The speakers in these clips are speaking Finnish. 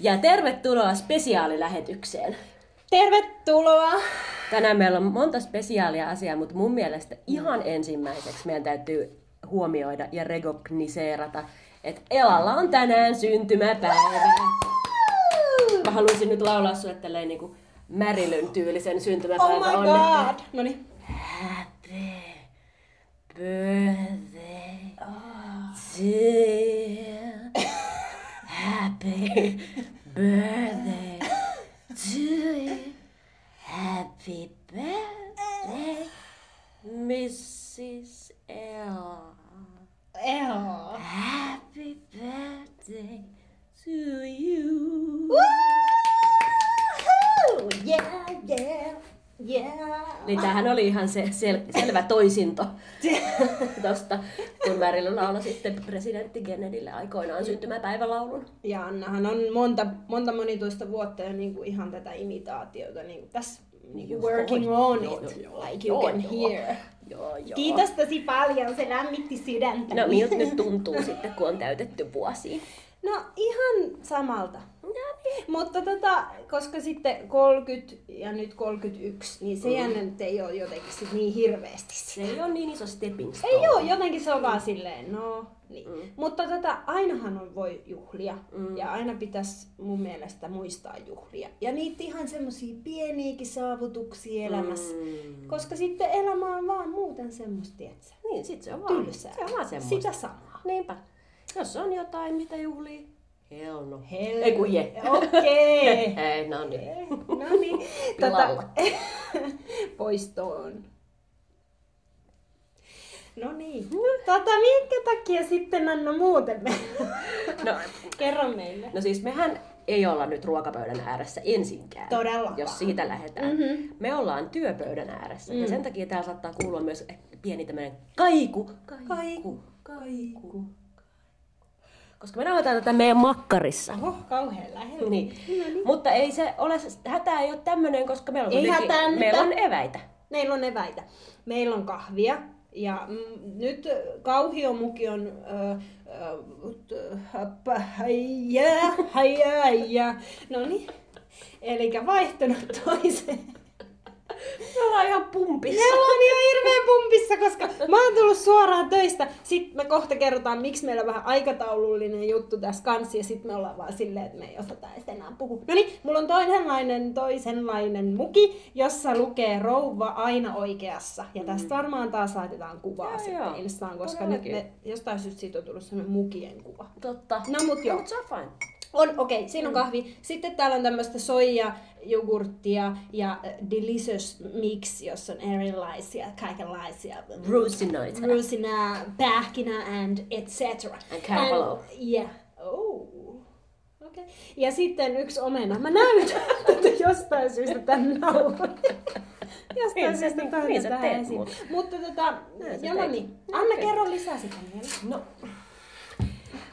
Ja tervetuloa spesiaalilähetykseen. Tervetuloa! Tänään meillä on monta spesiaalia asiaa, mutta mun mielestä ihan ensimmäiseksi meidän täytyy huomioida ja rekogniseerata, että Elalla on tänään syntymäpäivä. Mä haluaisin nyt laulaa sulle tälleen niinku Marilyn tyylisen syntymäpäivä Oh my god! No niin. Happy birthday Ah. to you. Happy birthday to you. Happy birthday, Mrs. L. Joo. Happy birthday to you. Woohoo! Yeah, yeah, yeah. Niin tämähän oli ihan se sel- selvä toisinto tosta, kun Marilyn lauloi sitten presidentti Kennedylle aikoinaan syntymäpäivälaulun. Ja Annahan on monta, monta monituista vuotta jo niinku ihan tätä imitaatiota niinku tässä niinku Joo, working on it, joo, joo. like you Joo, can joo. hear. Joo, joo. Kiitos tosi paljon, se lämmitti sydäntä. No miltä nyt tuntuu sitten, kun on täytetty vuosi? No ihan samalta. Mutta tota, koska sitten 30 ja nyt 31, niin se Mm. jännä nyt ei ole jotenkin sit niin hirveästi. Se ei ole niin iso stepping stone. Ei oo, jotenkin se on vaan silleen, no niin. Mm. Mutta tota, ainahan on voi juhlia. Mm. Ja aina pitäisi mun mielestä muistaa juhlia. Ja niitä ihan semmosia pieniäkin saavutuksia elämässä. Mm. Koska sitten elämä on vaan muuten semmoista, tietsä. Niin, sit se on vaan, Tylsää. se on vaan semmoista. Sitä samaa. Niinpä. Jos on jotain, mitä juhlii, hell no. Hel- Ei kun je. Okei. Ei, no niin. No niin, Pilalla. tota, poistoon. No niin. Tota, minkä takia sitten Anna muuten me? No, Kerro meille. no siis mehän ei olla nyt ruokapöydän ääressä ensinkään. Todellakaan. Jos siitä lähdetään. Mhm. Me ollaan työpöydän ääressä. Mm. Ja sen takia täällä saattaa kuulua myös pieni tämmönen kaiku. Kaiku, kaiku. Koska me nauhoitetaan tätä meidän makkarissa. Oho, kauhean lähellä. Niin. No niin. Mutta ei se ole, hätää ei ole tämmönen, koska meillä on, Ei kuitenkin- meillä on eväitä. Meillä on eväitä. Meillä on kahvia. Ja mm, nyt kauhiomuki on... Ö, ö, happa, haija, haija, haija. No niin. Eli vaihtunut toiseen. Me ollaan ihan pumpissa. Me ollaan ihan hirveän pumpissa, koska mä oon tullut suoraan töistä. Sitten me kohta kerrotaan, miksi meillä on vähän aikataulullinen juttu tässä kanssa. Ja sitten me ollaan vaan silleen, että me ei osata enää puhua. No niin, mulla on toisenlainen, toisenlainen muki, jossa lukee rouva aina oikeassa. Ja tästä varmaan taas laitetaan kuvaa Joo, sitten joo. Instaan, koska Todellakin. nyt me, jostain syystä siitä on tullut sellainen mukien kuva. Totta. No mut joo. Mut se on fine. On, okei, okay, siinä on kahvi. Sitten täällä on tämmöistä soija, jogurttia ja äh, delicious mix, jossa on erilaisia, kaikenlaisia. Rusinoita. Rusina, pähkinä and etc. And carvalho. And- Yeah. Oh. Okay. Ja sitten yksi omena. Mä näytän tätä jostain syystä tän nauhan. Jostain Niin, syystä niin, toin niin teet esiin. Mutta tota, teet. niin. Anna kerro lisää sitä vielä. No.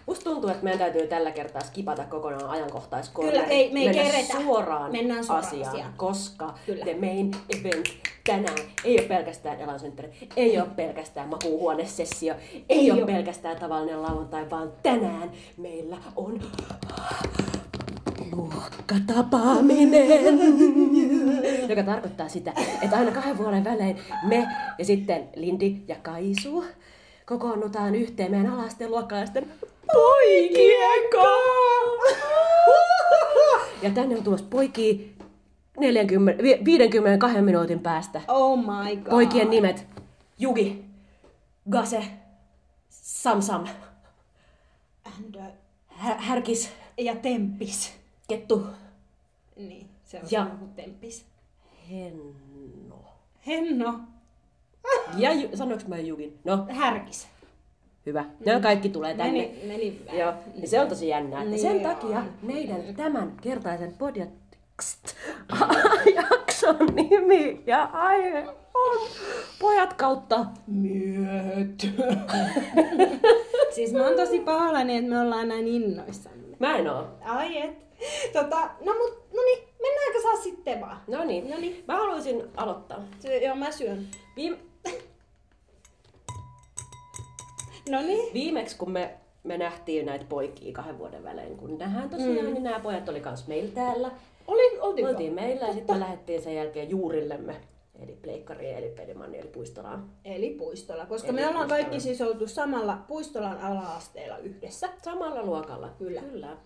Musta tuntuu, että meidän täytyy tällä kertaa skipata kokonaan ajankohtaiskorjeri. Kyllä, ei- me ei Mennä keretä. suoraan, Mennään suoraan asiaan, asiaan. koska Kyllä. the main event tänään ei ole pelkästään elansynttäri, ei ole pelkästään makuuhuonesessio, ei, Ei ole oo. pelkästään tavallinen lauantai, vaan tänään meillä on luokkatapaaminen, joka tarkoittaa sitä, että aina kahden vuoden välein me ja sitten Lindi ja Kaisu kokoonnutaan yhteen meidän alasten luokkalaisten poikien kanssa. Ja tänne on tulossa poikia 40, vi- 52 minuutin päästä. Oh my god. Poikien nimet Jugi, Gase, Samsam, And, uh, Hä- Härkis, ja tempis. Kettu, Niin, se on Ja- tempis. Henno. Henno. Ja ju- sanoinko mä Jugin? No, Härkis. Hyvä. Ne kaikki tulee tänne. Meni, meni. Joo, niin se on tosi jännää. Että sen Niin takia meidän tämän kertaisen podcast jakson nimi ja aihe on pojat kautta Miehet. siis mä oon tosi pahoillani, että me ollaan näin innoissamme. Mä en oo. Ai et. Tota, no mut, no niin, mennäänkö saa sitten vaan? No niin. No niin. Mä haluaisin aloittaa. Se, joo, mä syön. Viime... No niin. Viimeksi kun me, me nähtiin näitä poikia kahden vuoden välein, kun nähdään tosiaan, mm. niin nämä pojat oli kans meillä täällä. Oli, oltiko? Me oltiin meillä ja sitten me lähdettiin sen jälkeen juurillemme. Eli pleikkariin, eli pelimanni, eli puistolaan. Eli puistolla, koska Eli me ollaan puistolla. kaikki siis oltu samalla puistolan ala-asteella yhdessä. Samalla luokalla. Kyllä. Kyllä.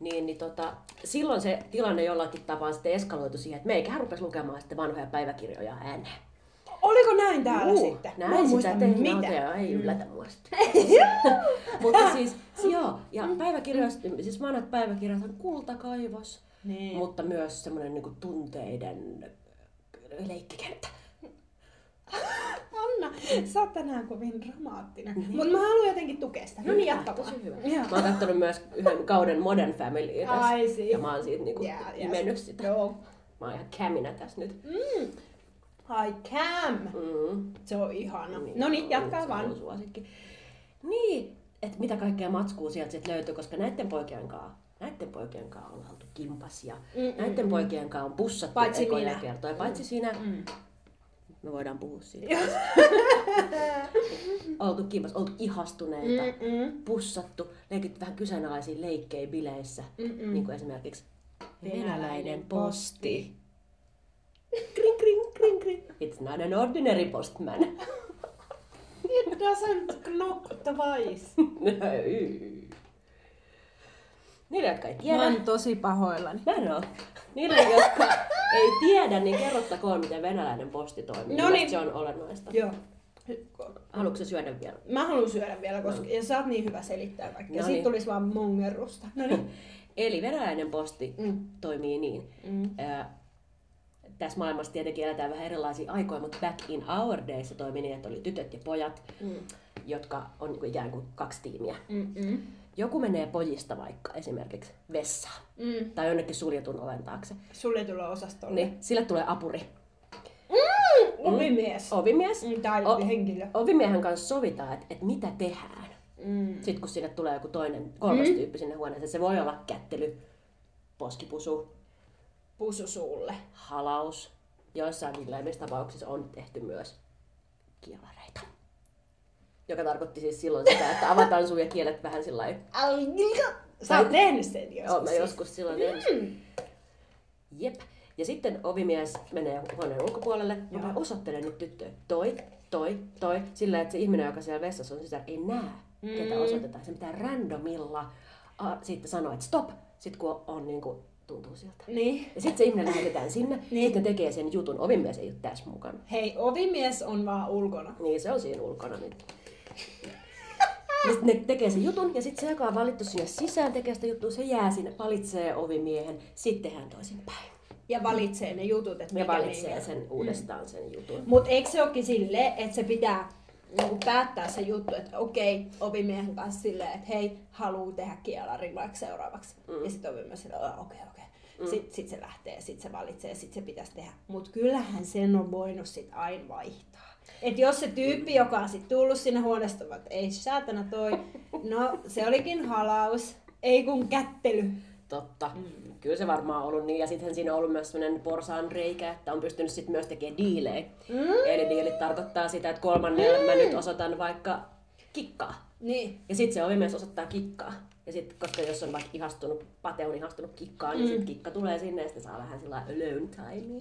Niin, niin tota, silloin se tilanne jollakin tapaa sitten eskaloitu siihen, että meikähän rupesi lukemaan sitten vanhoja päiväkirjoja ääneen. Oliko näin täällä Juu, sitten? Näin Mä en sitä ja ei yllätä mua. Mutta siis, joo, ja päiväkirjoista, siis vanhat päiväkirjat on kultakaivos, Niin. mutta myös semmoinen niinku tunteiden leikkikenttä. Anna, sä oot tänään kovin dramaattinen. Niin. Mutta mä haluan jotenkin tukea sitä. No niin, jatka. Mä oon kattonut myös yhden kauden Modern si. Ja mä oon siitä niinku Jää, jää. imennyt sitä. Joo. Mä oon ihan käminä tässä nyt. Ai Cam. Mm. Se on ihana. No niin, jatkaa vaan. suosikki. Niin, että mitä kaikkea matskua sieltä sit löytyy, koska näiden poikien kanssa näiden poikien kanssa on oltu kimpas ja Mm, näiden poikien kanssa on bussattu Paitsi ekoja kertoja. Paitsi sinä, Mm. me voidaan puhua siitä. oltu kimpas, oltu ihastuneita, Mm-mm. bussattu, leikitty vähän kyseenalaisia leikkejä bileissä. Mm-mm. Niin kuin esimerkiksi Venäläinen venäläinen posti. posti. Kring, kring, kring, kring. It's not an ordinary postman. It doesn't knock twice. Niille, jotka ei Mä tiedä, oon tosi pahoillani. mä en oo. Niille, jotka ei tiedä, niin kerrottakoon, miten venäläinen posti toimii. No niin. Se on olennaista. Joo. Haluatko syödä vielä? Mä haluan syödä vielä, koska ja sä oot niin hyvä selittää kaikkea. No Siitä niin. tulisi vaan mongerrusta. No niin. Eli venäläinen posti Mm. toimii niin. Mm. Ää, tässä maailmassa tietenkin eletään vähän erilaisia aikoja, mutta back in our days se toimi niin, että oli tytöt ja pojat, Mm. jotka on niin kuin ikään kuin kaksi tiimiä. Mm-mm. Joku menee pojista vaikka esimerkiksi vessaan Mm. tai jonnekin suljetun oven taakse. Suljetulla osastolla. Niin, sille tulee apuri. Ovimies. Ovimies. Mm, Tai O- henkilö. Ovimiehen kanssa sovitaan, että, että mitä tehdään. Mm. Sitten kun sinne tulee joku toinen, kolmas mm. tyyppi sinne huoneeseen, se voi olla kättely, poskipusu, Pusu suulle. halaus. Joissain villeimmissa tapauksissa on tehty myös kielareita. Joka tarkoitti siis silloin sitä, että avataan suu ja kielet vähän sillä lailla. Sä oot tehnyt sen joskus. Joo, mä joskus silloin mm. Jep. Ja sitten ovimies menee huoneen ulkopuolelle ja Joo. mä osoittelen nyt tyttöä. Toi, toi, toi. Sillä että se ihminen, joka siellä vessassa on sisällä, ei näe, mm. ketä osoitetaan. Se pitää randomilla sitten sanoa, että stop. Sitten kun on niin kuin, tuntuu siltä. Niin. Ja sitten se ihminen lähetetään sinne, Niin. niin. sitten tekee sen jutun. Ovimies ei ole tässä mukana. Hei, ovimies on vaan ulkona. Niin, se on siinä ulkona nyt. Sitten ne tekee sen jutun, ja sitten se, joka on valittu sinne sisään, tekee sitä juttua, se jää sinne, valitsee ovimiehen, sitten tehdään toisinpäin. Ja valitsee ne jutut, että Ja mikä valitsee niillä- sen uudestaan sen jutun. Mut eikö se olekin silleen, että se pitää niinku päättää se juttu, että okei, ovimiehen kanssa silleen, että hei, haluu tehdä kielarin vaikka seuraavaksi. Mm. Ja sitten ovimies silleen, "Aa, okei, okei. Mm. Sitten sit se lähtee, sitten se valitsee, sitten se pitäisi tehdä. Mutta kyllähän sen on voinut sit aina vaihtaa. Et jos se tyyppi, joka on sit tullut sinne huoneesta, että ei saatana toi, no se olikin halaus, ei kun kättely. Totta. Mm. Kyllä se varmaan on ollut niin. Ja sittenhän siinä on ollut myös sellainen porsaan reikä, että on pystynyt sitten myös tekemään diilejä. Mm. Eli diilit tarkoittaa sitä, että kolmannelle mm. mä nyt osoitan vaikka kikkaa. Niin. Ja sitten se ovimies osoittaa kikkaa. Ja sitten, koska jos on vaikka ihastunut, Pate on ihastunut kikkaan, niin Mm. sitten kikka tulee sinne ja sitten saa vähän sillä alone timea.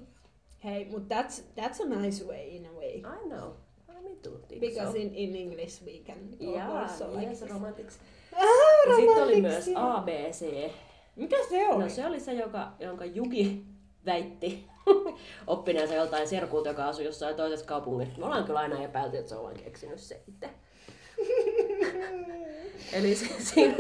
Hei, mutta that's, that's a nice way in a way. I know. I too Because so. in, in English we can Jaa, also like yes, this. romantics. Ah, Ja sitten oli myös. ABC. Mikä se oli? No se oli se, joka, jonka Juki väitti oppineensa joltain serkulta, joka asui jossain toisessa kaupungissa. Me ollaan kyllä aina epäilty, että se on keksinyt se itse. Eli se, siinä,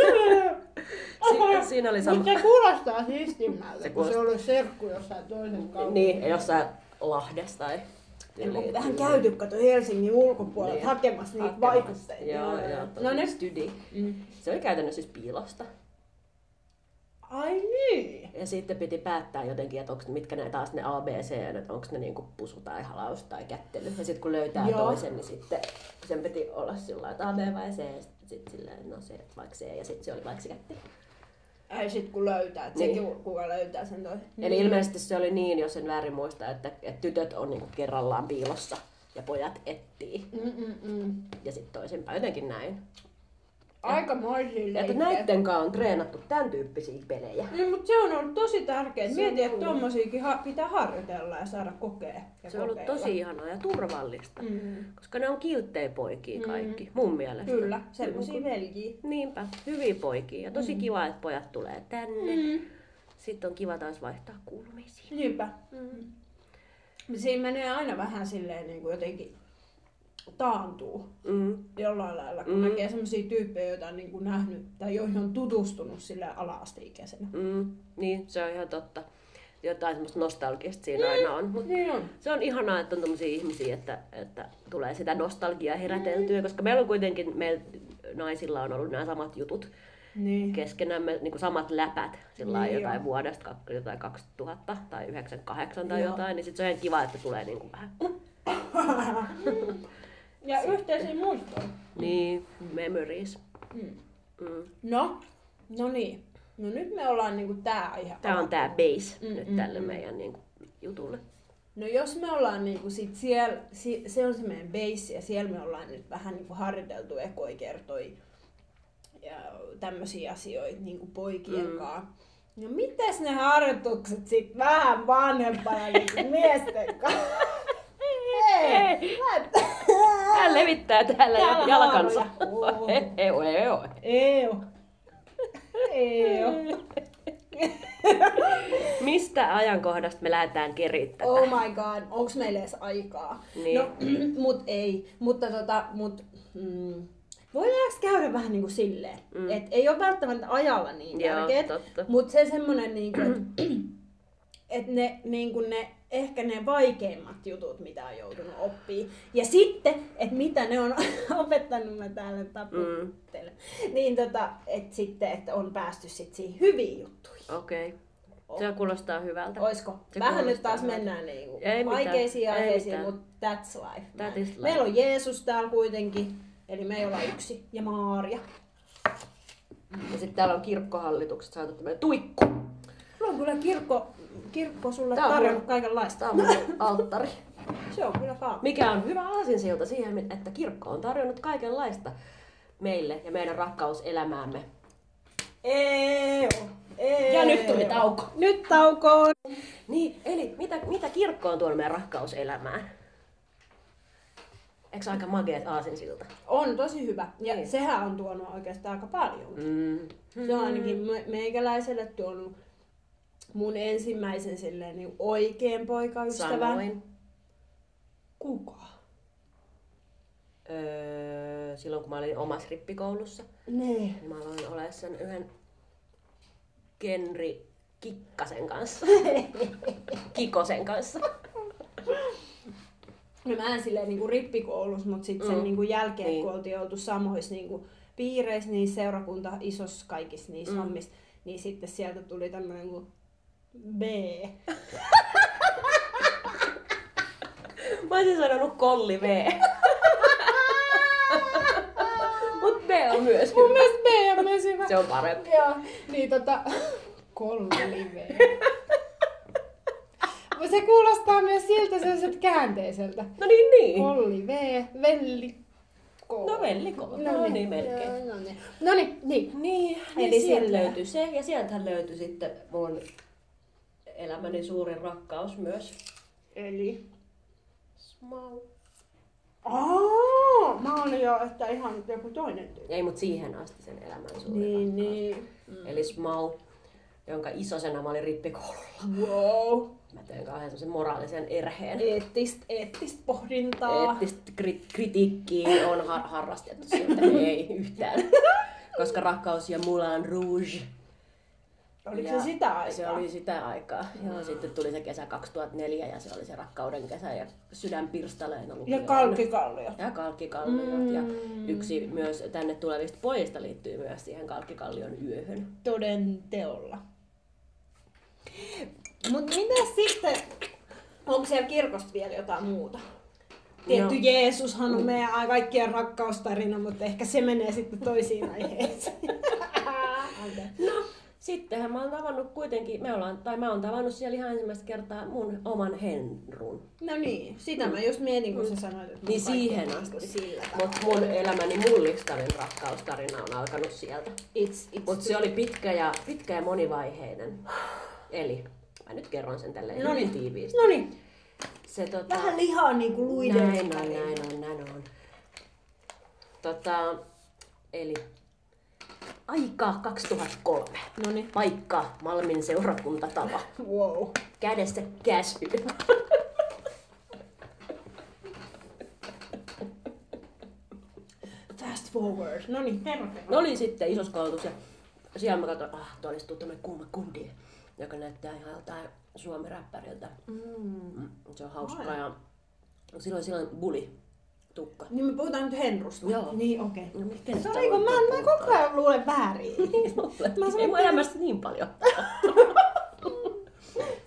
si, siinä oli sama... Mutta se kuulostaa siistimmältä, Se kun se kuulostaa- oli serkku jossain toisen kaupungin. Niin, jossain Lahdessa tai... Onko vähän käyty, kato Helsingin ulkopuolella Niin. hakemassa niitä Hakemassa. vaikutteita. Joo, joo. No ne... Studi. Mm. Se oli käytännössä siis piilosta. Ai niin. Ja sitten piti päättää jotenkin, että onko, mitkä ne taas ne ABC, että onko ne niinku pusu tai halaus tai kättely. Ja sitten kun löytää Joo. toisen, niin sitten sen piti olla sillä että A, B vai C. Ja sitten silleen, no se, vaikka C. Ja sitten se oli vaikka se kättely. Ai sit kun löytää, että Niin. sekin kuka löytää sen toisen. Eli ilmeisesti se oli niin, jos en väärin muista, että, että tytöt on niinku kerrallaan piilossa ja pojat etsii. Mm-mm-mm. Ja sitten toisinpäin, jotenkin näin. Aikamoisia Että näitten kanssa on treenattu tämän tyyppisiä pelejä. Niin, mutta se on ollut tosi tärkeää. On että ollut. tommosiakin ha- pitää harjoitella ja saada kokea. Ja Se on ollut kokeilla. tosi ihanaa ja turvallista. Mm. Koska ne on kilttejä poikia kaikki, mun mielestä. Kyllä, semmosia veljiä. Niinpä, hyviä poikia. Ja tosi kiva, että pojat tulee tänne. Mm. Sitten on kiva taas vaihtaa kuulumisia. Niinpä. Mm. Siinä menee aina vähän silleen niin kuin jotenkin taantuu Mm. jollain lailla, kun Mm. näkee semmoisia tyyppejä, joita on niin kuin nähnyt tai joihin on tutustunut sille ala-asteikäisenä. Mm. Niin, se on ihan totta. Jotain semmoista nostalgista siinä aina on. Mut Niin on. se on ihanaa, että on tommosia ihmisiä, että, että tulee sitä nostalgiaa heräteltyä, koska meillä on kuitenkin, meillä naisilla on ollut nämä samat jutut Niin. keskenämme, niin kuin samat läpät sillä Niin niin jotain on. vuodesta, jotain 2000 tai 98 tai Joo. jotain, niin sit se on ihan kiva, että tulee niin kuin vähän, Ja yhteisiä muistoja. niin, memories. Mm. Mm. No, no niin. No nyt me ollaan niinku tää aihe. Tää on tää base Mm, nyt mm, tälle mm. meidän niin kuin, jutulle. No jos me ollaan niinku sit siellä, si, se on se meidän base ja siellä me ollaan nyt vähän niinku harjoiteltu ekoi kertoi ja tämmöisiä asioita niinku poikien Mm. kanssa. No mites ne harjoitukset sit vähän vanhempana niinku miesten kanssa? Ei, mä et- Hän levittää täällä, Täällä jalkansa. Ei oo. Ei oo. Mistä ajankohdasta me lähdetään kerittämään? Oh my god, onks meillä edes aikaa? Niin. No, mut ei. Mutta tota, mut, mm, voidaanko käydä vähän niinku silleen, Mm. että ei ole välttämättä ajalla niin tärkeet, mutta se semmonen niinku, että et ne, niinku ne, ehkä ne vaikeimmat jutut, mitä on joutunut oppii. Ja sitten, että mitä ne on opettanut, mä täällä taputtelen. Niin tota, että sitten, että on päästy sit siihen hyviin juttuihin. Okei. Okay. Se kuulostaa hyvältä. Oisko? Se Vähän nyt taas hyvältä. mennään niinku Ei mitään, vaikeisiin ei aiheisiin, mitään. mutta that's life. That is life. Meillä on Jeesus täällä kuitenkin, eli me ei olla yksi, ja Maaria. Ja sitten täällä on kirkkohallitukset saatu tämmöinen tuikku. Sulla on kyllä kirkko, kirkko sulle Tää on tarjonnut kaikenlaista. Tämä on mun alttari. Se on kyllä kaappi. Mikä on hyvä aasinsilta siihen, että kirkko on tarjonnut kaikenlaista meille ja meidän rakkauselämäämme. Eo, eo. Ja nyt tuli tauko. Nyt taukoon. Niin, eli mitä, mitä kirkko on tuonut meidän rakkauselämään? Eikö se aika mageet aasinsilta? On tosi hyvä. Ja Niin. sehän on tuonut oikeastaan aika paljon. Mm. Se on ainakin me- meikäläiselle tuonut mun ensimmäisen silleen niin oikein poikaystävän. Samoin. Kuka? Öö, silloin kun mä olin omassa rippikoulussa, Ne. niin mä aloin olemaan sen yhden Kenri Kikkasen kanssa. Kikosen kanssa. No mä en silleen niinku rippikoulussa, mutta sitten sen Mm. niinku jälkeen, Niin. niin. kun oltiin oltu samoissa niinku piireissä, niin seurakunta isossa kaikissa niissä Mm. mm. hommissa, niin sitten sieltä tuli tämmönen kuin B. Mä olisin sanonut Kolli V. Mut B on myös Mun hyvä. mielestä B on myös hyvä. Se on parempi. Joo, niin tota, kollive. Mut se kuulostaa myös siltä sellaiset käänteiseltä. No niin, niin. Kolli V, velli K. No velli K. No niin, melkein. No niin, no niin, niin. Niin, Eli Eli sieltä sieltä- löytyi se ja sieltähän löytyi sitten mun elämäni suurin rakkaus myös. Eli... Smau. Aa, mä olin jo, että ihan joku toinen tyyppi. Ei mut siihen asti sen elämän suurin Niin, rakkaus. niin. Eli Smau, jonka isosena mä olin rippikoululla. Wow. Mä tein kauhean semmosen moraalisen erheen. Eettistä, eettistä pohdintaa. Eettistä kri- kritiikkiä on har- harrastettu sieltä, ei yhtään. Koska rakkaus ja Moulin Rouge. Oliko Ja se sitä aikaa? Se oli sitä aikaa. Joo, sitten tuli se kesä 2004 ja se oli se rakkauden kesä ja sydän pirstaleena luki Ja aina. kalkkikallio. Ja kalkkikalliot. Mm. Ja yksi myös tänne tulevista pojista liittyy myös siihen kalkkikallion yöhön. Toden teolla. Mut mitä sitten, onko siellä kirkosta vielä jotain muuta? Tietty No. Jeesushan on meidän kaikkien rakkaustarina, mutta ehkä se menee sitten toisiin aiheisiin. Anteeksi. Sittenhän mä oon tavannut kuitenkin, me ollaan, tai mä oon tavannut siellä ihan ensimmäistä kertaa mun oman Henrun. No niin, sitä mä just mietin, kun sä sanoit, että Mm. Niin siihen asti. Sillä Mutta mun elämäni mullistavin rakkaustarina on alkanut sieltä. It's, it's Mutta se oli pitkä ja, pitkä ja monivaiheinen. Eli, mä nyt kerron sen tälleen No niin. tiiviisti. No niin, Se, tota, vähän lihaa niinku luiden näin on, näin on, näin on. Tota, eli aika 2003. No niin, Paikka Malmin seurakuntatalo. wow. Kädessä käsy. Fast forward. No niin. No oli sitten isos koulutus ja siellä mä katsoin, ah, tuolla istuu tämmönen kuuma kundi, joka näyttää ihan joltain suomiräppäriltä. Mm. Se on hauska Ai. ja silloin silloin buli tukka. Niin me puhutaan nyt Henrusta. Joo. Niin, okei. No, miten Sori, kun mä, mä koko ajan luulen väärin. Mä Mä Ei mun sanoin, elämästä niin paljon.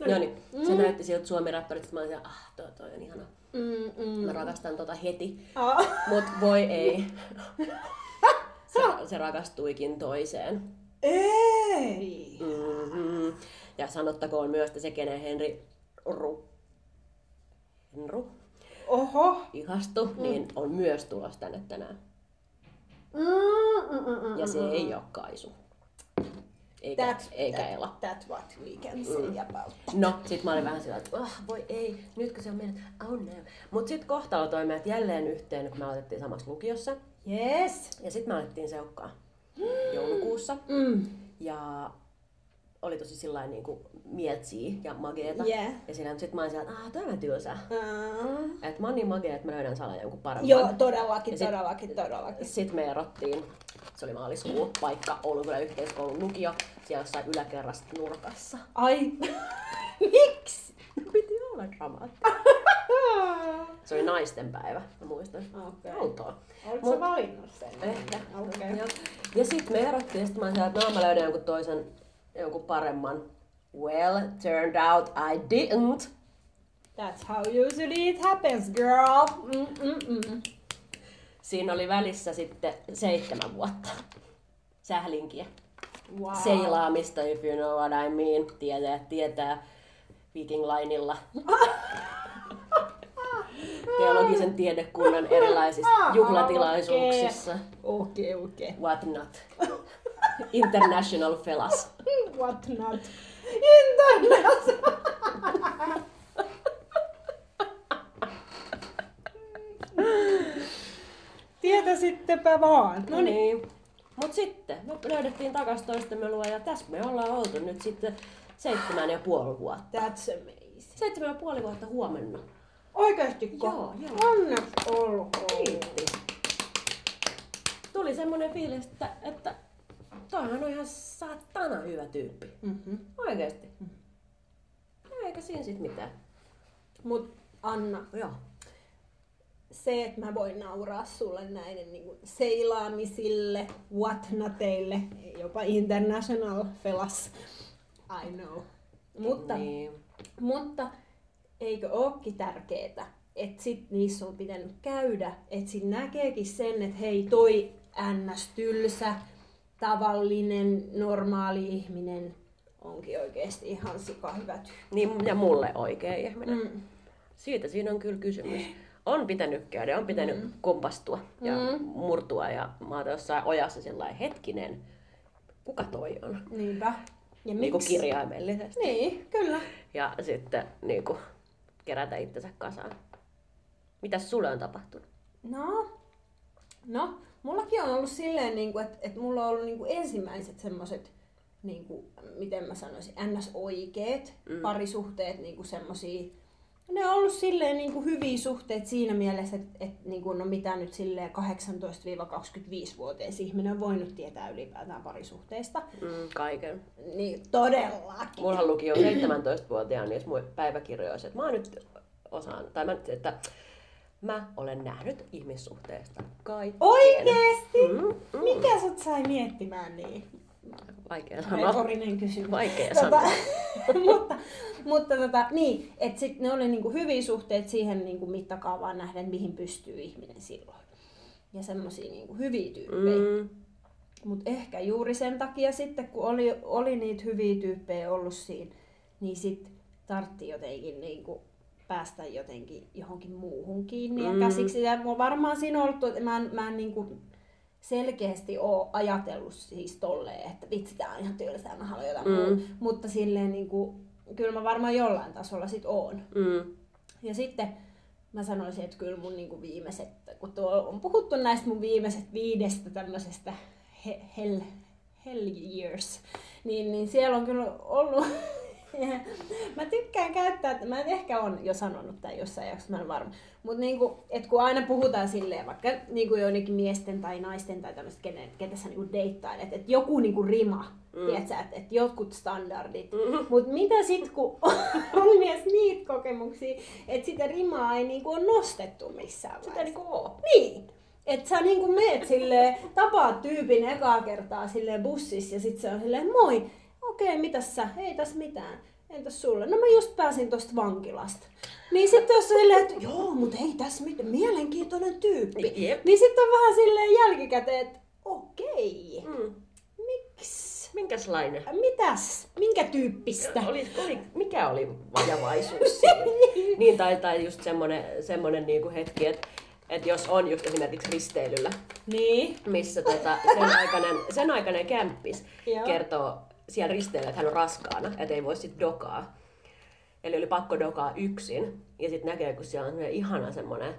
no niin, se näytti siltä suomiräppäriltä, että mä olin siellä, ah, toi, toi on ihana. Mm, mm. Mä rakastan tota heti. Mut voi ei. Se, se rakastuikin toiseen. Ei. Mm-hmm. Ja sanottakoon myös, että se, kenen Henri Ru, Henru Oho. ihastui, mm. niin on myös tulossa tänne tänään. Mm, mm, mm, mm, Ja se mm. ei ole Kaisu. Eikä, That, eikä that, Ela. That's what we can say about that. No, sit mä olin vähän sillä, että oh, voi ei, nytkö se on meidät, oh no. Mut sit kohtalo toi meidät jälleen yhteen, kun me aloitettiin samassa lukiossa. Yes. Ja sit me alettiin seukkaa joulukuussa. Mm. Ja oli tosi sillä niin kuin mieltsiä ja mageeta. Yeah. Ja sillä sit mä olin että ah, toi on tylsä. Uh, Et mä oon niin magea, että mä löydän salan jonkun paremman. joo, todellakin, Ja sit- todellakin, todellakin. Sitten me erottiin, se oli maaliskuu, paikka Oulun yhteiskoulun lukio, siellä jossain yläkerrassa nurkassa. Ai, miksi? Piti olla dramaattinen. Se oli naisten päivä, mä muistan. Okei. Outoa. Oletko Mut- valinnut sen? Ehkä. Okei. Ja, ja sitten me erottiin, ja sit mä siellä, että no mä löydän jonkun toisen, jonkun paremman. Well, turned out I didn't. That's how usually it happens, girl. Mm, mm, mm. Siinä oli välissä sitten seitsemän vuotta sählinkiä. Wow. Seilaamista, if you know what I mean. Tietää, tietää Viking Lineilla. Teologisen tiedekunnan erilaisissa Ah, juhlatilaisuuksissa. Okei, okei. What not. International Fellas. What not? Internet! Tietäisittepä vaan. No niin. Mut sitten me löydettiin takas toistemme luo ja tässä me ollaan oltu nyt sitten seitsemän ja puoli vuotta. That's amazing. Seitsemän ja puoli vuotta huomenna. Oikeastiko? Joo, joo. Onneksi olkoon. Kiitti. Tuli semmonen fiilis, että, että toihan on ihan satana hyvä tyyppi. Mm-hmm. Oikeesti. Eikä siinä sit mitään. Mut Anna, Joo. se, että mä voin nauraa sulle näiden niin kuin, seilaamisille, whatnateille, jopa international felas, I know. Mutta, Niin. mutta eikö ookin tärkeetä, että sit niissä on pitänyt käydä, että sit näkeekin sen, että hei toi ns. tylsä, tavallinen, normaali ihminen onkin oikeasti ihan sika hyvä tyyppi. niin. Ja mulle oikea ihminen. Mm. Siitä siinä on kyllä kysymys. On pitänyt käydä, on pitänyt mm. kompastua ja Mm. murtua ja mä oon jossain ojassa sellainen hetkinen, kuka toi on? Niinpä. Ja Niin kuin kirjaimellisesti. Niin, kyllä. Ja sitten niin kuin, kerätä itsensä kasaan. Mitäs sulle on tapahtunut? No, no, mullakin on ollut silleen, niin kuin, että, että mulla on ollut niin kuin ensimmäiset semmoiset, niin kuin, miten mä sanoisin, ns-oikeet mm. parisuhteet, niin kuin semmosia, ne on ollut silleen niin kuin hyviä suhteet siinä mielessä, että, että niin kuin, no mitä nyt silleen 18-25-vuotias ihminen on voinut tietää ylipäätään parisuhteista. Mm, kaiken. Niin todellakin. Mulla luki jo 17-vuotiaan niissä mun päiväkirjoissa, että mä oon nyt osaan, tai mä, että mä olen nähnyt ihmissuhteesta kaiken. Oikeesti? Mm, mm. Mikä sut sai miettimään niin? Vaikea sanoa. Retorinen kysymys. Vaikea Tota, sanoa. mutta mutta tota, niin, että sitten ne oli niinku hyviä suhteet siihen niinku mittakaavaan nähden, mihin pystyy ihminen silloin. Ja semmosia niinku hyviä tyyppejä. Mm, Mutta ehkä juuri sen takia sitten, kun oli, oli niitä hyviä tyyppejä ollut siinä, niin sitten tartti jotenkin niin kuin päästä jotenkin johonkin muuhun kiinni mm. ja käsiksi. Ja mulla varmaan siinä on ollut, että mä en, mä en niin kuin selkeästi ole ajatellut siis tolleen, että vitsi, tää on ihan tylsä, mä haluan jotain mm. muuta. Mutta silleen niin kuin, kyllä mä varmaan jollain tasolla sit oon. Mm. Ja sitten mä sanoisin, että kyllä mun niinku viimeiset, kun tuo on puhuttu näistä mun viimeiset viidestä tämmöisestä he, hell, hell years, niin, niin siellä on kyllä ollut mä tykkään käyttää, että mä ehkä on jo sanonut tämän jossain jaksossa, mä en varma. Mutta niinku, et kun aina puhutaan silleen, vaikka niinku joidenkin miesten tai naisten tai tämmöistä, ketä sä niinku deittailet, että joku niinku rima, mm. tiedätkö, että et jotkut standardit. Mm-hmm. Mutta mitä sit, kun on myös niitä kokemuksia, että sitä rimaa ei niinku ole nostettu missään vaiheessa. Sitä niinku oo. Niin. Että sä niinku meet silleen, tapaat tyypin ekaa kertaa silleen bussissa ja sit se on silleen, moi, okei, okay, mitäs sä? Ei tässä mitään. Entäs sulle? No mä just pääsin tosta vankilasta. Niin sitten jos silleen, että joo, mutta ei tässä mitään, mielenkiintoinen tyyppi. Jep. Niin sitten on vähän silleen jälkikäteen, että okei, Mm. miksi? Minkäslainen? Mitäs? Minkä tyyppistä? Oli, oli, mikä oli vajavaisuus siinä? niin, tai, tai just semmonen, semmonen niinku hetki, että et jos on just esimerkiksi risteilyllä, Niin. missä tota, sen, aikainen, sen aikainen kämppis Joo. kertoo siellä risteilyllä, että hän on raskaana, että ei voi sit dokaa. Eli oli pakko dokaa yksin. Ja sitten näkee, kun siellä on ihana semmoinen,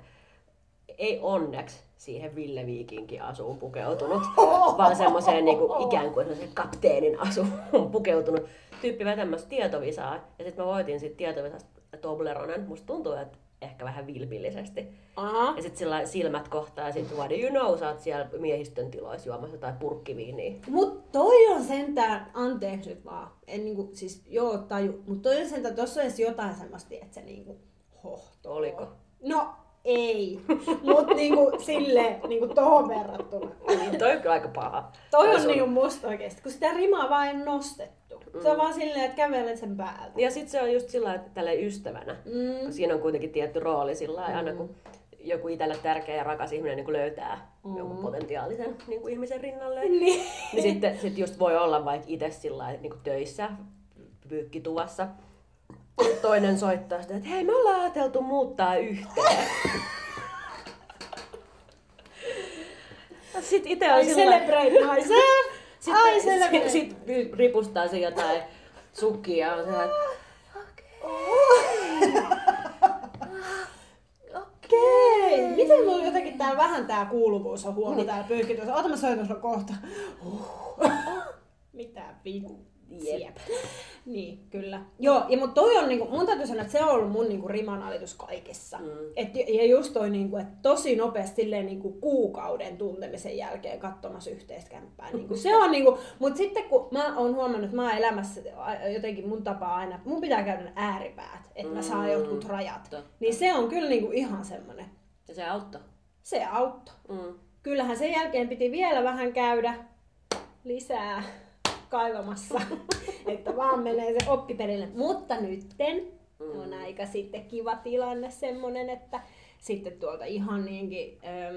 ei onneksi siihen Ville Viikinkin asuun pukeutunut, vaan semmoiseen niinku, ikään kuin semmoiseen kapteenin asuun pukeutunut tyyppi vetämässä tietovisaa. Ja sitten mä voitin siitä tietovisasta Tobleronen. Musta tuntuu, että ehkä vähän vilpillisesti. Aha. Ja sitten sillä silmät kohtaa ja sitten what do you know, sä oot siellä miehistön tiloissa juomassa jotain purkkiviiniä. Mut toi on sentään, anteeksi nyt vaan, en niinku, siis joo taju, mut toi on sentään, tossa on edes jotain semmoista, että se niinku, hohto. Oliko? No ei, mut niinku sille niinku tohon verrattuna. Niin, toi on kyllä aika paha. Toi on sun- niinku musta oikeesti, kun sitä rimaa vaan ei nostettu. Se on vaan silleen, että kävelet sen päältä. Ja sitten se on just sillä että tälleen ystävänä. Mm. Kun siinä on kuitenkin tietty rooli sillä lailla, aina kun joku itselle tärkeä ja rakas ihminen niin löytää mm. jonkun potentiaalisen niin kuin ihmisen rinnalleen. Niin. niin sitten sit just voi olla vaikka itse sillä lailla, niin kuin töissä, pyykkituvassa. Toinen soittaa sitä, että hei me ollaan ajateltu muuttaa yhteen. Sitten itse on sillä celebrate myself. sitten, I celebrate. sit, sit ripustaa se jotain sukkia on sellainen, Okei. Miten mulla jotenkin tää vähän tää kuuluvuus on huono täällä pyyhkityssä? Ota mä soitan sulle kohta. Mitä vittu. Jep. Niin, kyllä. Joo, ja mut toi on niinku, mun täytyy sanoa, että se on ollut mun niinku rimanalitus kaikessa. Mm. Et, ja just toi niinku, että tosi nopeasti silleen niinku kuukauden tuntemisen jälkeen katsomassa yhteistä kämppää. Niinku, se on niinku, mut sitten kun mä oon huomannut, että mä oon elämässä jotenkin mun tapaa aina, mun pitää käydä ääripäät, että mä saan Mm. jotkut rajat. Totta. Niin se on kyllä niinku ihan semmonen, ja se auttoi. se auttoi. Mm. Kyllähän sen jälkeen piti vielä vähän käydä lisää kaivamassa, että vaan menee se oppiperille. Mutta nytten Mm. on aika sitten kiva tilanne semmonen, että sitten tuolta ihan niinkin, ähm,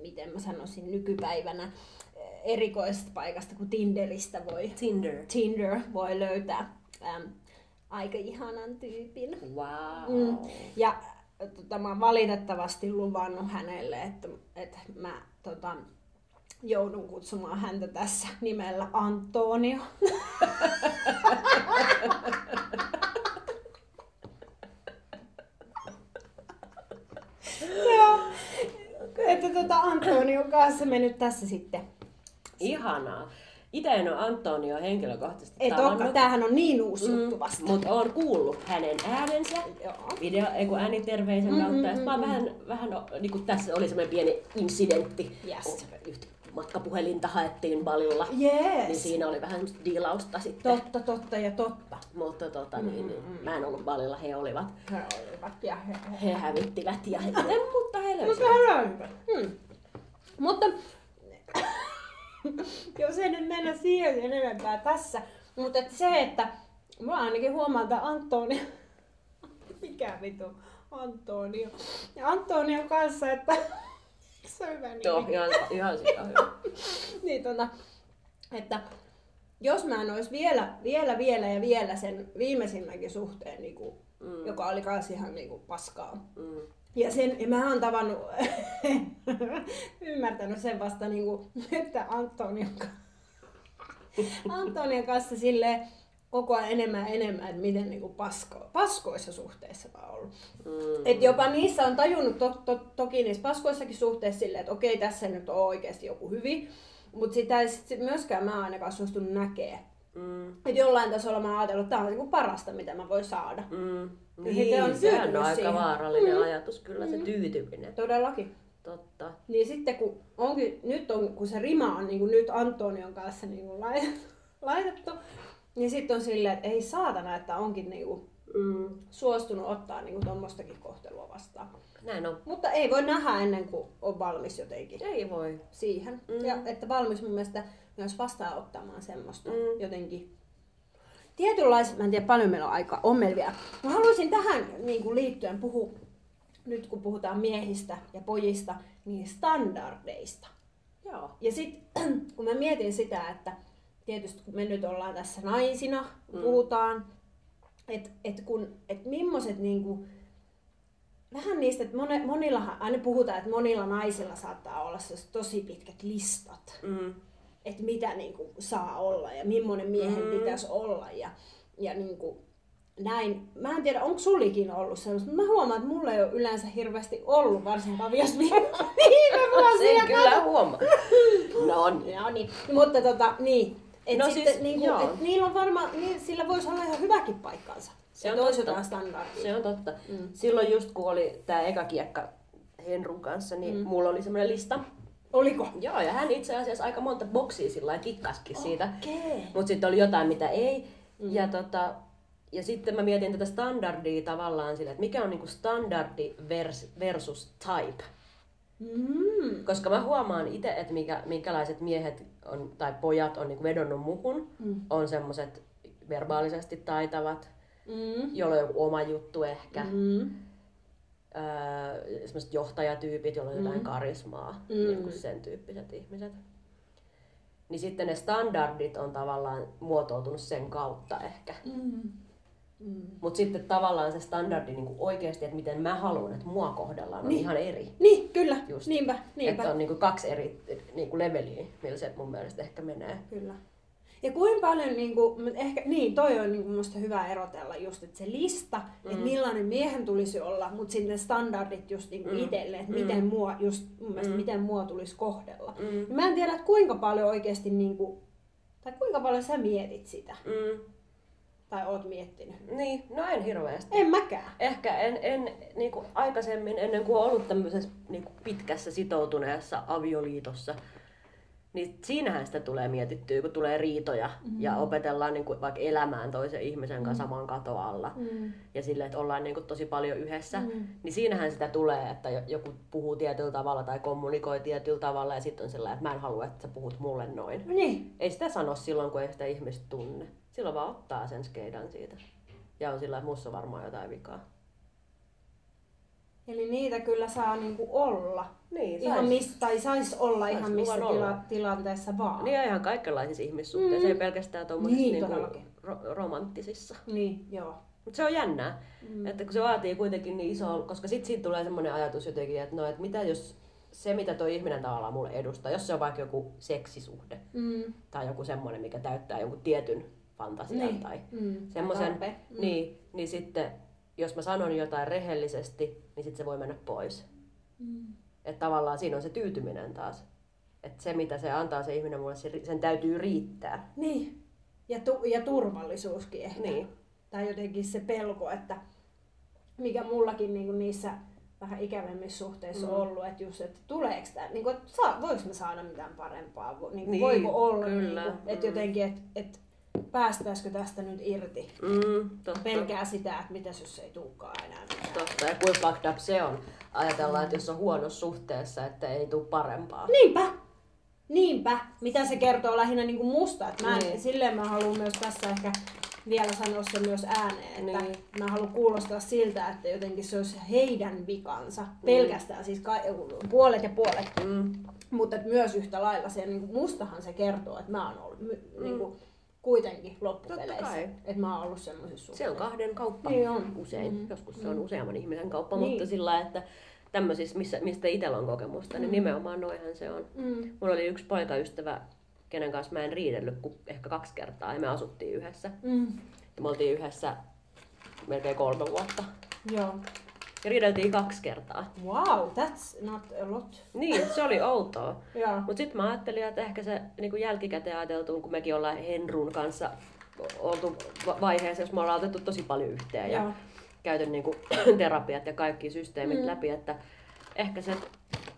miten mä sanoisin, nykypäivänä äh, erikoisesta paikasta kuin Tinderistä voi, Tinder. Tinder voi löytää ähm, aika ihanan tyypin. Wow. Mm. Ja tota, mä oon valitettavasti luvannut hänelle, että, että mä tota, joudun kutsumaan häntä tässä nimellä Antonio. Joo. Että tota Antonion kanssa me nyt tässä sitten. Ihanaa. Itse en ole Antonio henkilökohtaisesti Et olekaan, tämähän on niin uusi juttu vasta. Mutta olen kuullut hänen äänensä Joo. video, ei kun ääniterveisen Mm, kautta. mm, sit mä oon mm, vähän, vähän niin kuin tässä oli semmoinen pieni incidentti. Yes. Yhtä matkapuhelinta haettiin balilla. Yes. Niin siinä oli vähän diilausta sitten. Totta, totta ja totta. Mutta tota, niin, niin, mä en ollut balilla, he olivat. He olivat ja he, He hävittivät ja he, mutta he löysivät. Mutta on hyvä. Hmm. Mutta jos ei nyt mennä siihen enempää tässä, mutta et se, että mä ainakin huomaan, että Antonio, mikä vitu, Antonio, ja Antonio kanssa, että Se on hyvä nimi. Joo, ihan, ihan sitä hyvä. niin tota, että jos mä en olisi vielä, vielä, vielä ja vielä sen viimeisimmänkin suhteen, niin kuin, mm. joka oli kans ihan niin kuin paskaa. Mm. Ja, sen, ja mä oon tavannut, ymmärtänyt sen vasta niin kuin, että Antonion, ka- Antonion kanssa silleen, koko ajan enemmän ja enemmän, että miten niin kuin pasko, paskoissa suhteissa mä oon ollut. Mm. Et jopa niissä on tajunnut to, to, toki niissä paskoissakin suhteissa silleen, että okei, tässä nyt on oikeasti joku hyvin. Mutta sitä ei sit myöskään mä ainakaan suostunut näkee. Mm. Että jollain tasolla mä oon ajatellut, että tämä on niinku parasta, mitä mä voin saada. Mm. Sitten on Niin, sehän on aika siihen. vaarallinen ajatus kyllä se tyytyminen. Todellakin. Totta. Niin sitten kun onkin, nyt on, kun se rima on niin kuin nyt Antonion kanssa niin kuin laitettu, niin sitten on silleen, että ei saatana, että onkin niin kuin Mm. suostunut ottaa niin kuin tuommoistakin kohtelua vastaan. Näin on. Mutta ei voi nähdä ennen kuin on valmis jotenkin Ei voi. siihen. Mm. Ja että valmis mun mielestä myös vastaanottamaan semmoista Mm. jotenkin tietynlaiset, mä en tiedä paljon meillä on aikaa, on meillä vielä. Mä haluaisin tähän niin kuin liittyen puhua, nyt kun puhutaan miehistä ja pojista, niin standardeista. Joo. Ja sitten kun mä mietin sitä, että tietysti kun me nyt ollaan tässä naisina, Mm. puhutaan, että et kun, et millaiset niinku, vähän niistä, että mone, monillahan, aina puhutaan, että monilla naisilla saattaa olla tosi pitkät listat, Mm. että mitä niinku saa olla ja millainen miehen Mm. pitäisi olla ja, ja niinku, näin. Mä en tiedä, onko sulikin ollut sellaista, mutta mä huomaan, että mulla ei ole yleensä hirveästi ollut, varsinkaan viime, viime vuosina. Sen kyllä huomaa. No niin. Joo, niin. Mutta tota, niin. Et No sitten, siis, niinku, joo. et niillä on varmaan, niin, sillä voisi olla ihan hyväkin paikkansa. Se on totta. jotain standardia. Se on totta. Mm. Silloin just kun oli tää eka kiekka Henrun kanssa, niin mm. mulla oli semmoinen lista. Oliko? Joo, ja hän itse asiassa aika monta boksia sillä lailla kikkaskin siitä. Mutta sitten oli jotain, mitä ei. Mm. Ja, tota, ja sitten mä mietin tätä standardia tavallaan sillä, että mikä on niinku standardi vers, versus type. Mm. Koska mä huomaan itse, että mikä, minkälaiset miehet on, tai pojat on niinku vedonnut muhun. Mm. On semmoset verbaalisesti taitavat, Mm. joilla on joku oma juttu ehkä. Mm. Öö, semmoiset johtajatyypit, joilla on jotain Mm. karismaa. Mm. Joku sen tyyppiset ihmiset. Niin sitten ne standardit on tavallaan muotoutunut sen kautta ehkä. Mm. Mm. Mutta sitten tavallaan se standardi niin oikeasti, että miten mä haluan, että mua kohdellaan, on Niin. ihan eri. Niin, kyllä. Just. Niinpä, niinpä. Että on niin kaksi eri niin leveliä, millä se mun mielestä ehkä menee. Kyllä. Ja kuinka paljon, niin kuin, ehkä, niin toi on niin minusta hyvä erotella just, että se lista, mm. että millainen miehen tulisi olla, mutta sitten ne standardit just niin Mm. itselle, että Mm. miten mua, just mun mielestä, Mm. miten mua tulisi kohdella. Mm. Mä en tiedä, että kuinka paljon oikeasti, niin kuin, tai kuinka paljon sä mietit sitä, Mm. Tai oot miettinyt. Niin, no en hirveästi. En mäkään. Ehkä en, en niin kuin aikaisemmin, ennen kuin olen ollut tämmöisessä niin kuin pitkässä sitoutuneessa avioliitossa, niin siinähän sitä tulee mietittyä, kun tulee riitoja mm-hmm. ja opetellaan niin kuin, vaikka elämään toisen ihmisen kanssa saman katon alla. Mm. Ja silleen, että ollaan niin kuin, tosi paljon yhdessä, Mm. niin siinähän sitä tulee, että jo- joku puhuu tietyllä tavalla tai kommunikoi tietyllä tavalla ja sitten on sellainen, että mä en halua, että sä puhut mulle noin. Niin. Ei sitä sano silloin, kun ei sitä ihmistä tunne. Silloin vaan ottaa sen skeidan siitä. Ja on sillä, että musta on varmaan jotain vikaa. Eli niitä kyllä saa niin kuin olla. Niin, Ihan mistä, tai sais olla Sais ihan missä luvan olla. tila, tilanteessa vaan. Niin ja ihan kaikenlaisissa ihmissuhteissa, Mm. ei pelkästään tuommoisissa Niin, niin, niinku ro- romanttisissa. Niin, joo. Mutta se on jännää, mm. että kun se vaatii kuitenkin niin iso, koska sitten siitä tulee semmoinen ajatus jotenkin, että no, että mitä jos se, mitä tuo ihminen tavallaan mulle edustaa, jos se on vaikka joku seksisuhde Mm. tai joku semmoinen, mikä täyttää jonkun tietyn fantasian Niin. tai Mm. semmoisen, Tarpe. Mm. niin, niin sitten jos mä sanon jotain rehellisesti, niin sitten se voi mennä pois. Mm. Että tavallaan siinä on se tyytyminen taas. Että se, mitä se antaa se ihminen mulle, se, sen täytyy riittää. Niin. Ja, tu- ja turvallisuuskin ehkä. Niin. Tai jotenkin se pelko, että mikä mullakin niinku niissä vähän ikävemmissä suhteissa Mm. on ollut, että just, että tuleeko tämä, niinku, että saa, voiko me saada mitään parempaa, niinku, Niin, voiko olla, kyllä. niinku, että Mm. jotenkin, että et, päästäisikö tästä nyt irti. Mm, totta. Pelkää sitä, että mitäs jos ei tulekaan enää mitään. Totta. Ja kuinka fucked up se on. Ajatellaan, että jos on huonossa suhteessa, että ei tule parempaa. Niinpä. Niinpä. Mitä se kertoo lähinnä niin kuin musta. Että mä en, Niin. Silleen mä haluan myös tässä ehkä vielä sanoa se myös ääneen, että Niin. mä haluan kuulostaa siltä, että jotenkin se olisi heidän vikansa. Pelkästään siis ka- puolet ja puolet. Mm. Mutta myös yhtä lailla se, niin mustahan se kertoo, että mä oon ollut niin kuin, kuitenkin loppupeleissä. Että mä oon ollut semmoisessa Se on kahden kauppa Niin on. usein. Mm. Joskus se on useamman ihmisen kauppa, Niin. mutta sillä että tämmöisissä, missä, mistä itsellä on kokemusta, niin nimenomaan noihän se on. Mm. Mulla oli yksi poikaystävä, kenen kanssa mä en riidellyt kuin ehkä kaksi kertaa ja me asuttiin yhdessä. Mm. Ja me oltiin yhdessä melkein kolme vuotta. Joo. Ja riideltiin kaksi kertaa. Wow, that's not a lot. Niin, se oli outoa. Mutta sitten mä ajattelin, että ehkä se niin kuin jälkikäteen ajateltuun, kun mekin ollaan Henrun kanssa oltu va- vaiheessa, jos me ollaan otettu tosi paljon yhteen ja Joo. käyty niin kuin, terapiat ja kaikki systeemit mm. läpi, että ehkä se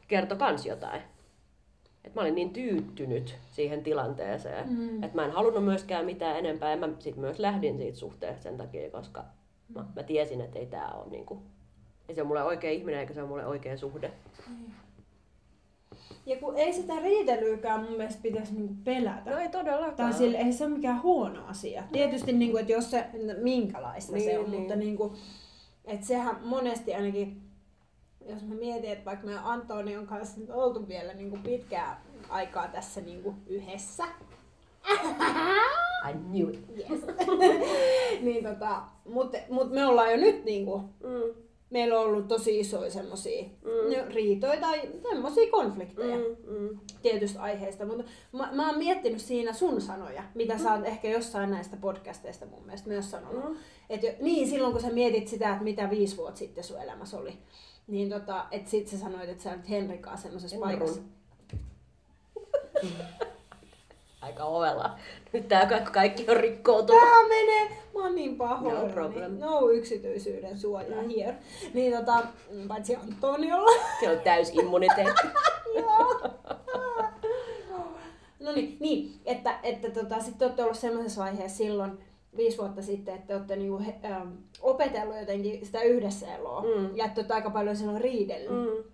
kertoi kans jotain. Et mä olin niin tyyttynyt siihen tilanteeseen, mm. että mä en halunnut myöskään mitään enempää. Ja mä sit myös lähdin siitä suhteesta sen takia, koska mä, mä tiesin, että ei tää ole niinku, ei se ole mulle oikea ihminen eikä se ole mulle oikea suhde. Ja kun ei sitä riitelyykään mun mielestä pitäisi niinku pelätä. No ei todellakaan. Tai sille, ei se ole mikään huono asia. Tietysti, niin kuin, että jos se, minkälaista niin, se Niin, on, niin. mutta niin kuin, että sehän monesti ainakin, jos mä mietin, että vaikka me Antonion kanssa nyt oltu vielä niin kuin pitkää aikaa tässä niin kuin yhdessä, I knew it. yes. niin tota, mutta mut me ollaan jo nyt niin kuin, Mm. Meillä on ollut tosi isoja semmosia mm. riitoja tai semmosia konflikteja Mm, mm. tietystä aiheesta, mutta mä, mä oon miettinyt siinä sun sanoja, mitä mm. sä oot ehkä jossain näistä podcasteista mun mielestä myös sanonut. Mm. Et jo, niin, silloin kun sä mietit sitä, että mitä viisi vuotta sitten sun elämässä oli, niin tota, et sit sä sanoit, että sä olet Henrikaan semmoisessa paikassa. Aika ovella. Nyt tää kaikki, kaikki on rikkoutunut. Tää menee! Mä oon niin pahoillani. No problem. No yksityisyyden suojaa mm. here. Niin tota, paitsi Antoniolla. Se on täys immuniteetti. Joo. No niin, niin että, että tota, sitten olette ollut semmoisessa vaiheessa silloin viisi vuotta sitten, että olette niinku, he, ähm, opetellut jotenkin sitä yhdessä eloa Mm. ja että olette aika paljon silloin riidellyt. Mm.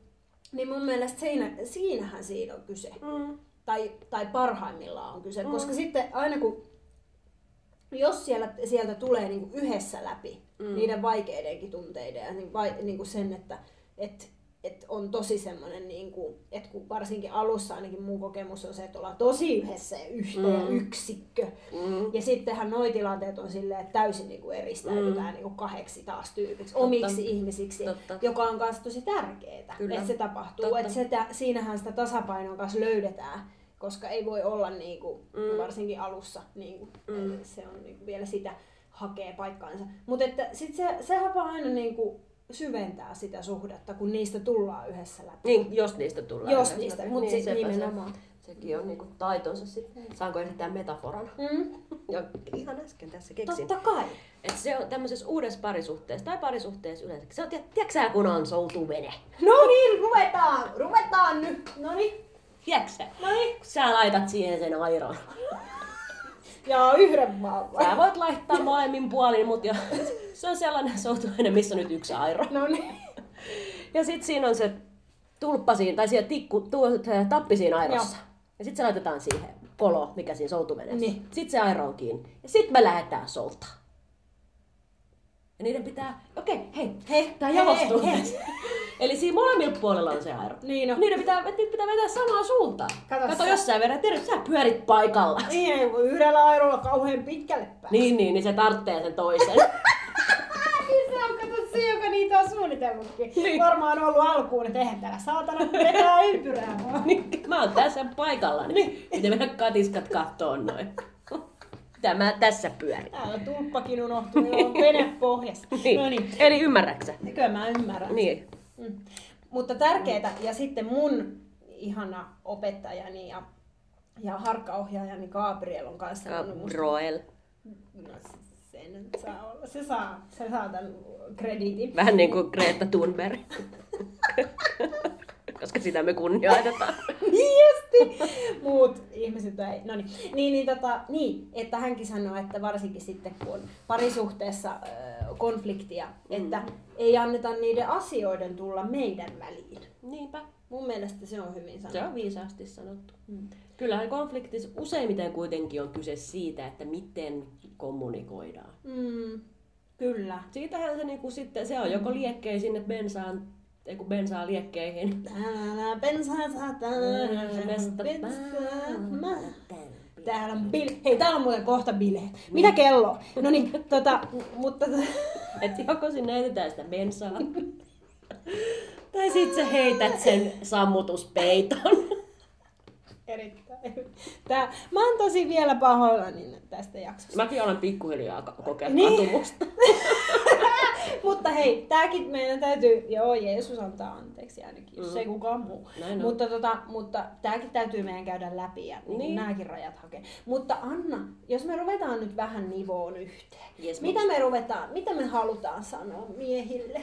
Niin mun mielestä siinä, siinähän siinä on kyse. Mm. Tai, tai parhaimmillaan on kyse. Mm. Koska sitten aina kun, jos siellä, sieltä tulee niinku yhdessä läpi mm. niiden vaikeidenkin tunteiden ja niin, vai, niinku sen, että et, et on tosi semmoinen, niinku, että kun varsinkin alussa ainakin mun kokemus on se, että ollaan tosi yhdessä ja yhteen mm. yksikkö. Mm. Ja sittenhän noi tilanteet on silleen, että täysin niinku eristäydytään mm. niinku kahdeksi taas tyypiksi, omiksi ihmisiksi, Totta. joka on myös tosi tärkeää, että se tapahtuu. Totta. Että sitä, siinähän sitä tasapainoa kanssa löydetään, koska ei voi olla niinku, mm. varsinkin alussa, niinku, mm. se on niinku vielä sitä hakee paikkaansa. Mutta että sit se, sehän vaan aina niinku syventää sitä suhdetta, kun niistä tullaan yhdessä läpi. Niin, jos niistä tulee. Jos yhdessä niistä, läpi. mut sit sepä se- nimenomaan. Sekin on niinku taitonsa sitten. Saanko esittää metaforan? Mm. Jo, ihan äsken tässä keksin. Totta kai. Et se on tämmöisessä uudessa parisuhteessa tai parisuhteessa yleensä. Se on, tiedät- tiedätkö sä, kun on soutuvene? No niin, ruvetaan, ruvetaan nyt. No niin, Tiedätkö no niin. Kun sä laitat siihen sen airon. Ja yhden vai? Sä voit laittaa molemmin puolin, mutta jo, se on sellainen soutuvene, missä on nyt yksi airo. No niin. Ja sit siinä on se tulppa siinä, tai siellä tikku, tu, tappi siinä airossa. Ja sit se laitetaan siihen kolo, mikä siinä soutuveneessä. Niin. Sit se airo on kiinni. Ja sit me lähdetään soltaa. Ja niiden pitää, okei, okay, hei, Hei, tää hei, jalostuu. hei. Eli siinä molemmilla puolella on se airo. Niin on. Niiden pitää, niitä pitää vetää samaan suuntaan. Kato Kato, jos sä vedät eri, sä pyörit paikalla. Niin, yhdellä airolla kauhean pitkälle päästä. Niin, niin, niin se tarttee sen toisen. Niin se on, kato se, joka niitä on suunnitellutkin. Niin. Varmaan on ollut alkuun, että eihän täällä saatana vetää ympyrää vaan. Niin, mä oon tässä paikalla, niin miten mennä katiskat kattoo noin. Mitä mä tässä pyörin. Täällä tulppakin unohtui, on vene pohjassa. Niin. No niin, Eli ymmärräksä? kyllä mä ymmärrän. Niin. Mm. Mutta tärkeää, ja sitten mun ihana opettajani ja, ja harkkaohjaajani Gabriel on kanssa Roel. No, se nyt saa olla. Se saa, se saa tämän krediitin. Vähän niin kuin Greta Thunberg. Koska sitä me kunnioitetaan. Miesti! Muut ihmiset ei. No niin. Niin, niin, tota, niin, että hänkin sanoo, että varsinkin sitten kun on parisuhteessa äh, konfliktia, että ei anneta niiden asioiden tulla meidän väliin. Niinpä. Mun mielestä se on hyvin sanottu. Se on viisaasti sanottu. Mm. Kyllähän konfliktissa useimmiten kuitenkin on kyse siitä, että miten kommunikoidaan. Mm. Kyllä. Siitähän se niinku sitten, se on joko liekkei sinne bensaan, ei kun bensaa liekkeihin. Täällä bensaa sataa, bensaa. mä- Täällä on bil... Hei, täällä on muuten kohta bileet. Mitä kello? No niin, tota, mutta... Että joko sinne heitetään sitä bensaa, tai sit sä heität sen sammutuspeiton. Erittäin. Tää, mä oon tosi vielä pahoillani tästä jaksosta. Mäkin olen pikkuhiljaa ko- kokeillut Niin. katumusta. Mutta hei, tääkin meidän täytyy, joo Jeesus antaa anteeksi ainakin, jos Mm. ei kukaan muu. Näin on. Mutta, tota, mutta tääkin täytyy meidän käydä läpi ja niin. Niin. nämäkin rajat hakea. Mutta Anna, jos me ruvetaan nyt vähän nivoon yhteen. Yes, mitä me ruvetaan, mitä me halutaan sanoa miehille?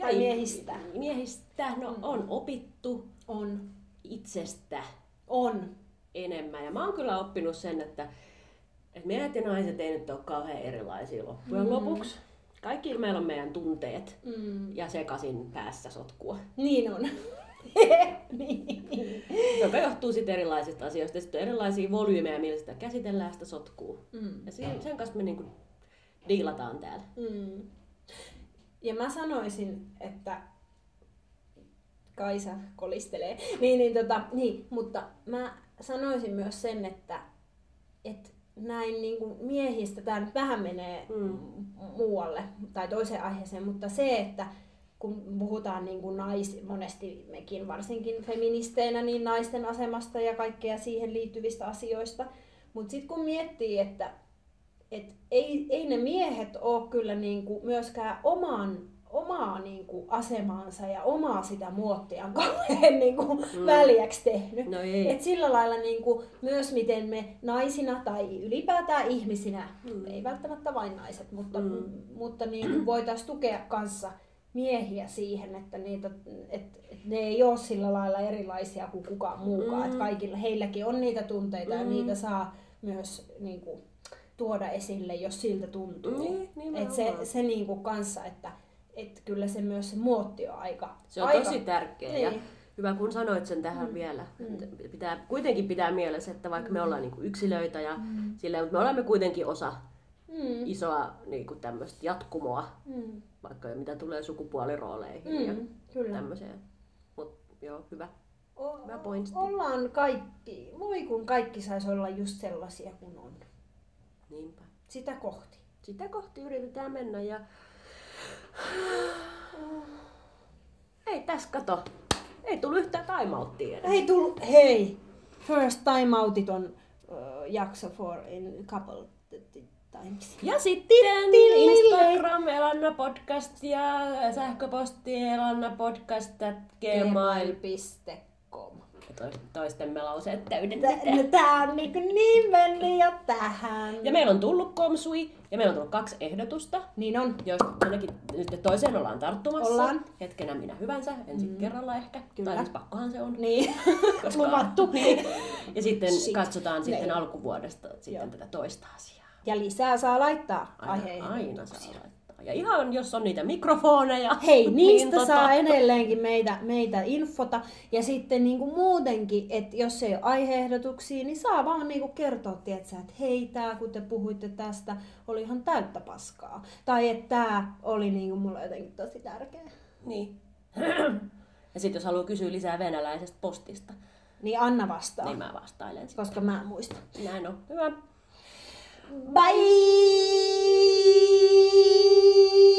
Tai ei- miehistä? Miehistä, no on opittu On. itsestä On. enemmän. Ja mä oon kyllä oppinut sen, että, että miehet ja naiset ei nyt ole kauhean erilaisia loppujen Mm. lopuksi. Kaikki meillä on meidän tunteet Mm. ja sekasin päässä sotkua, Niin on. niin. joka johtuu sitten erilaisista asioista. Sitten on erilaisia volyymeja, millä sitä käsitellään sitä sotkua. Mm. Ja sen kanssa me niinku diilataan täällä. Mm. Ja mä sanoisin, että Kaisa kolistelee. Niin, niin, tota, niin, mutta mä sanoisin myös sen, että, että näin niin kuin miehistä, tämä nyt vähän menee Mm. mm. muualle tai toiseen aiheeseen, mutta se, että kun puhutaan niin kuin nais, monesti mekin varsinkin feministeinä, niin naisten asemasta ja kaikkea siihen liittyvistä asioista, mutta sitten kun miettii, että et ei, ei ne miehet ole kyllä niinku myöskään oman, omaa niinku asemaansa ja omaa sitä muottiaan kauhean niinku mm. väliäksi tehnyt. No ei. Et sillä lailla niinku, myös miten me naisina tai ylipäätään ihmisinä, Mm. ei välttämättä vain naiset, mutta, Mm. mutta niinku voitaisiin tukea kanssa miehiä siihen, että, niitä, et, et ne ei ole sillä lailla erilaisia kuin kukaan muukaan. Mm. Et kaikilla, heilläkin on niitä tunteita ja Mm. niitä saa myös niinku, tuoda esille, jos siltä tuntuu. Niin, nimenomaan. et se, se niinku kanssa, että et kyllä se myös se muotti on aika... Se on aika, tosi tärkeä. Ja Niin. hyvä, kun sanoit sen tähän Mm. vielä. Mm. Pitää, kuitenkin pitää mielessä, että vaikka me ollaan niinku yksilöitä ja Mm. silleen, mutta me olemme kuitenkin osa Mm. isoa niinku tämmöistä jatkumoa, Mm. vaikka mitä tulee sukupuolirooleihin ja Mm. Kyllä. tämmöiseen. Mut joo, hyvä. O- Hyvä pointti. ollaan kaikki, voi kun kaikki saisi olla just sellaisia kuin on. Niinpä. Sitä kohti. Sitä kohti yritetään mennä ja... Ei tässä kato. Ei tullut yhtään timeouttia edes. Ei tullut, hei! First time outit on uh, jakso for in couple times. Ja sitten Instagram Elanna Podcast ja sähköposti Elanna Podcast at gmail. Gmail.com Toistemme lauseet täydennetään. No, tää on niin, niin mennyt jo tähän. Ja meillä on tullut komsui ja meillä on tullut kaksi ehdotusta, Niin on. joista ainakin nyt toiseen ollaan tarttumassa. Ollaan. Hetkenä minä hyvänsä, ensi mm. kerralla ehkä. Kyllä. Tai siis pakkohan se on. Niin, Koska- luvattu. Niin. Ja sitten Shit. katsotaan sitten Niin. alkuvuodesta sitten Joo. tätä toista asiaa. Ja lisää saa laittaa Aina, aina saa laittaa. Ja ihan jos on niitä mikrofoneja. Hei, niistä niin saa edelleenkin meitä, meitä infota. Ja sitten niin kuin muutenkin, että jos ei ole aiheehdotuksia, niin saa vaan niin kuin kertoa, tietsä, että hei, tää, kun te puhuitte tästä, oli ihan täyttä paskaa. Tai että tämä oli niin kuin mulle jotenkin tosi tärkeä. Niin. Ja sitten jos haluaa kysyä lisää venäläisestä postista, Niin Anna vastaa, niin mä vastailen sitten. koska mä en muista. Näin on. Hyvä. Bye! ti.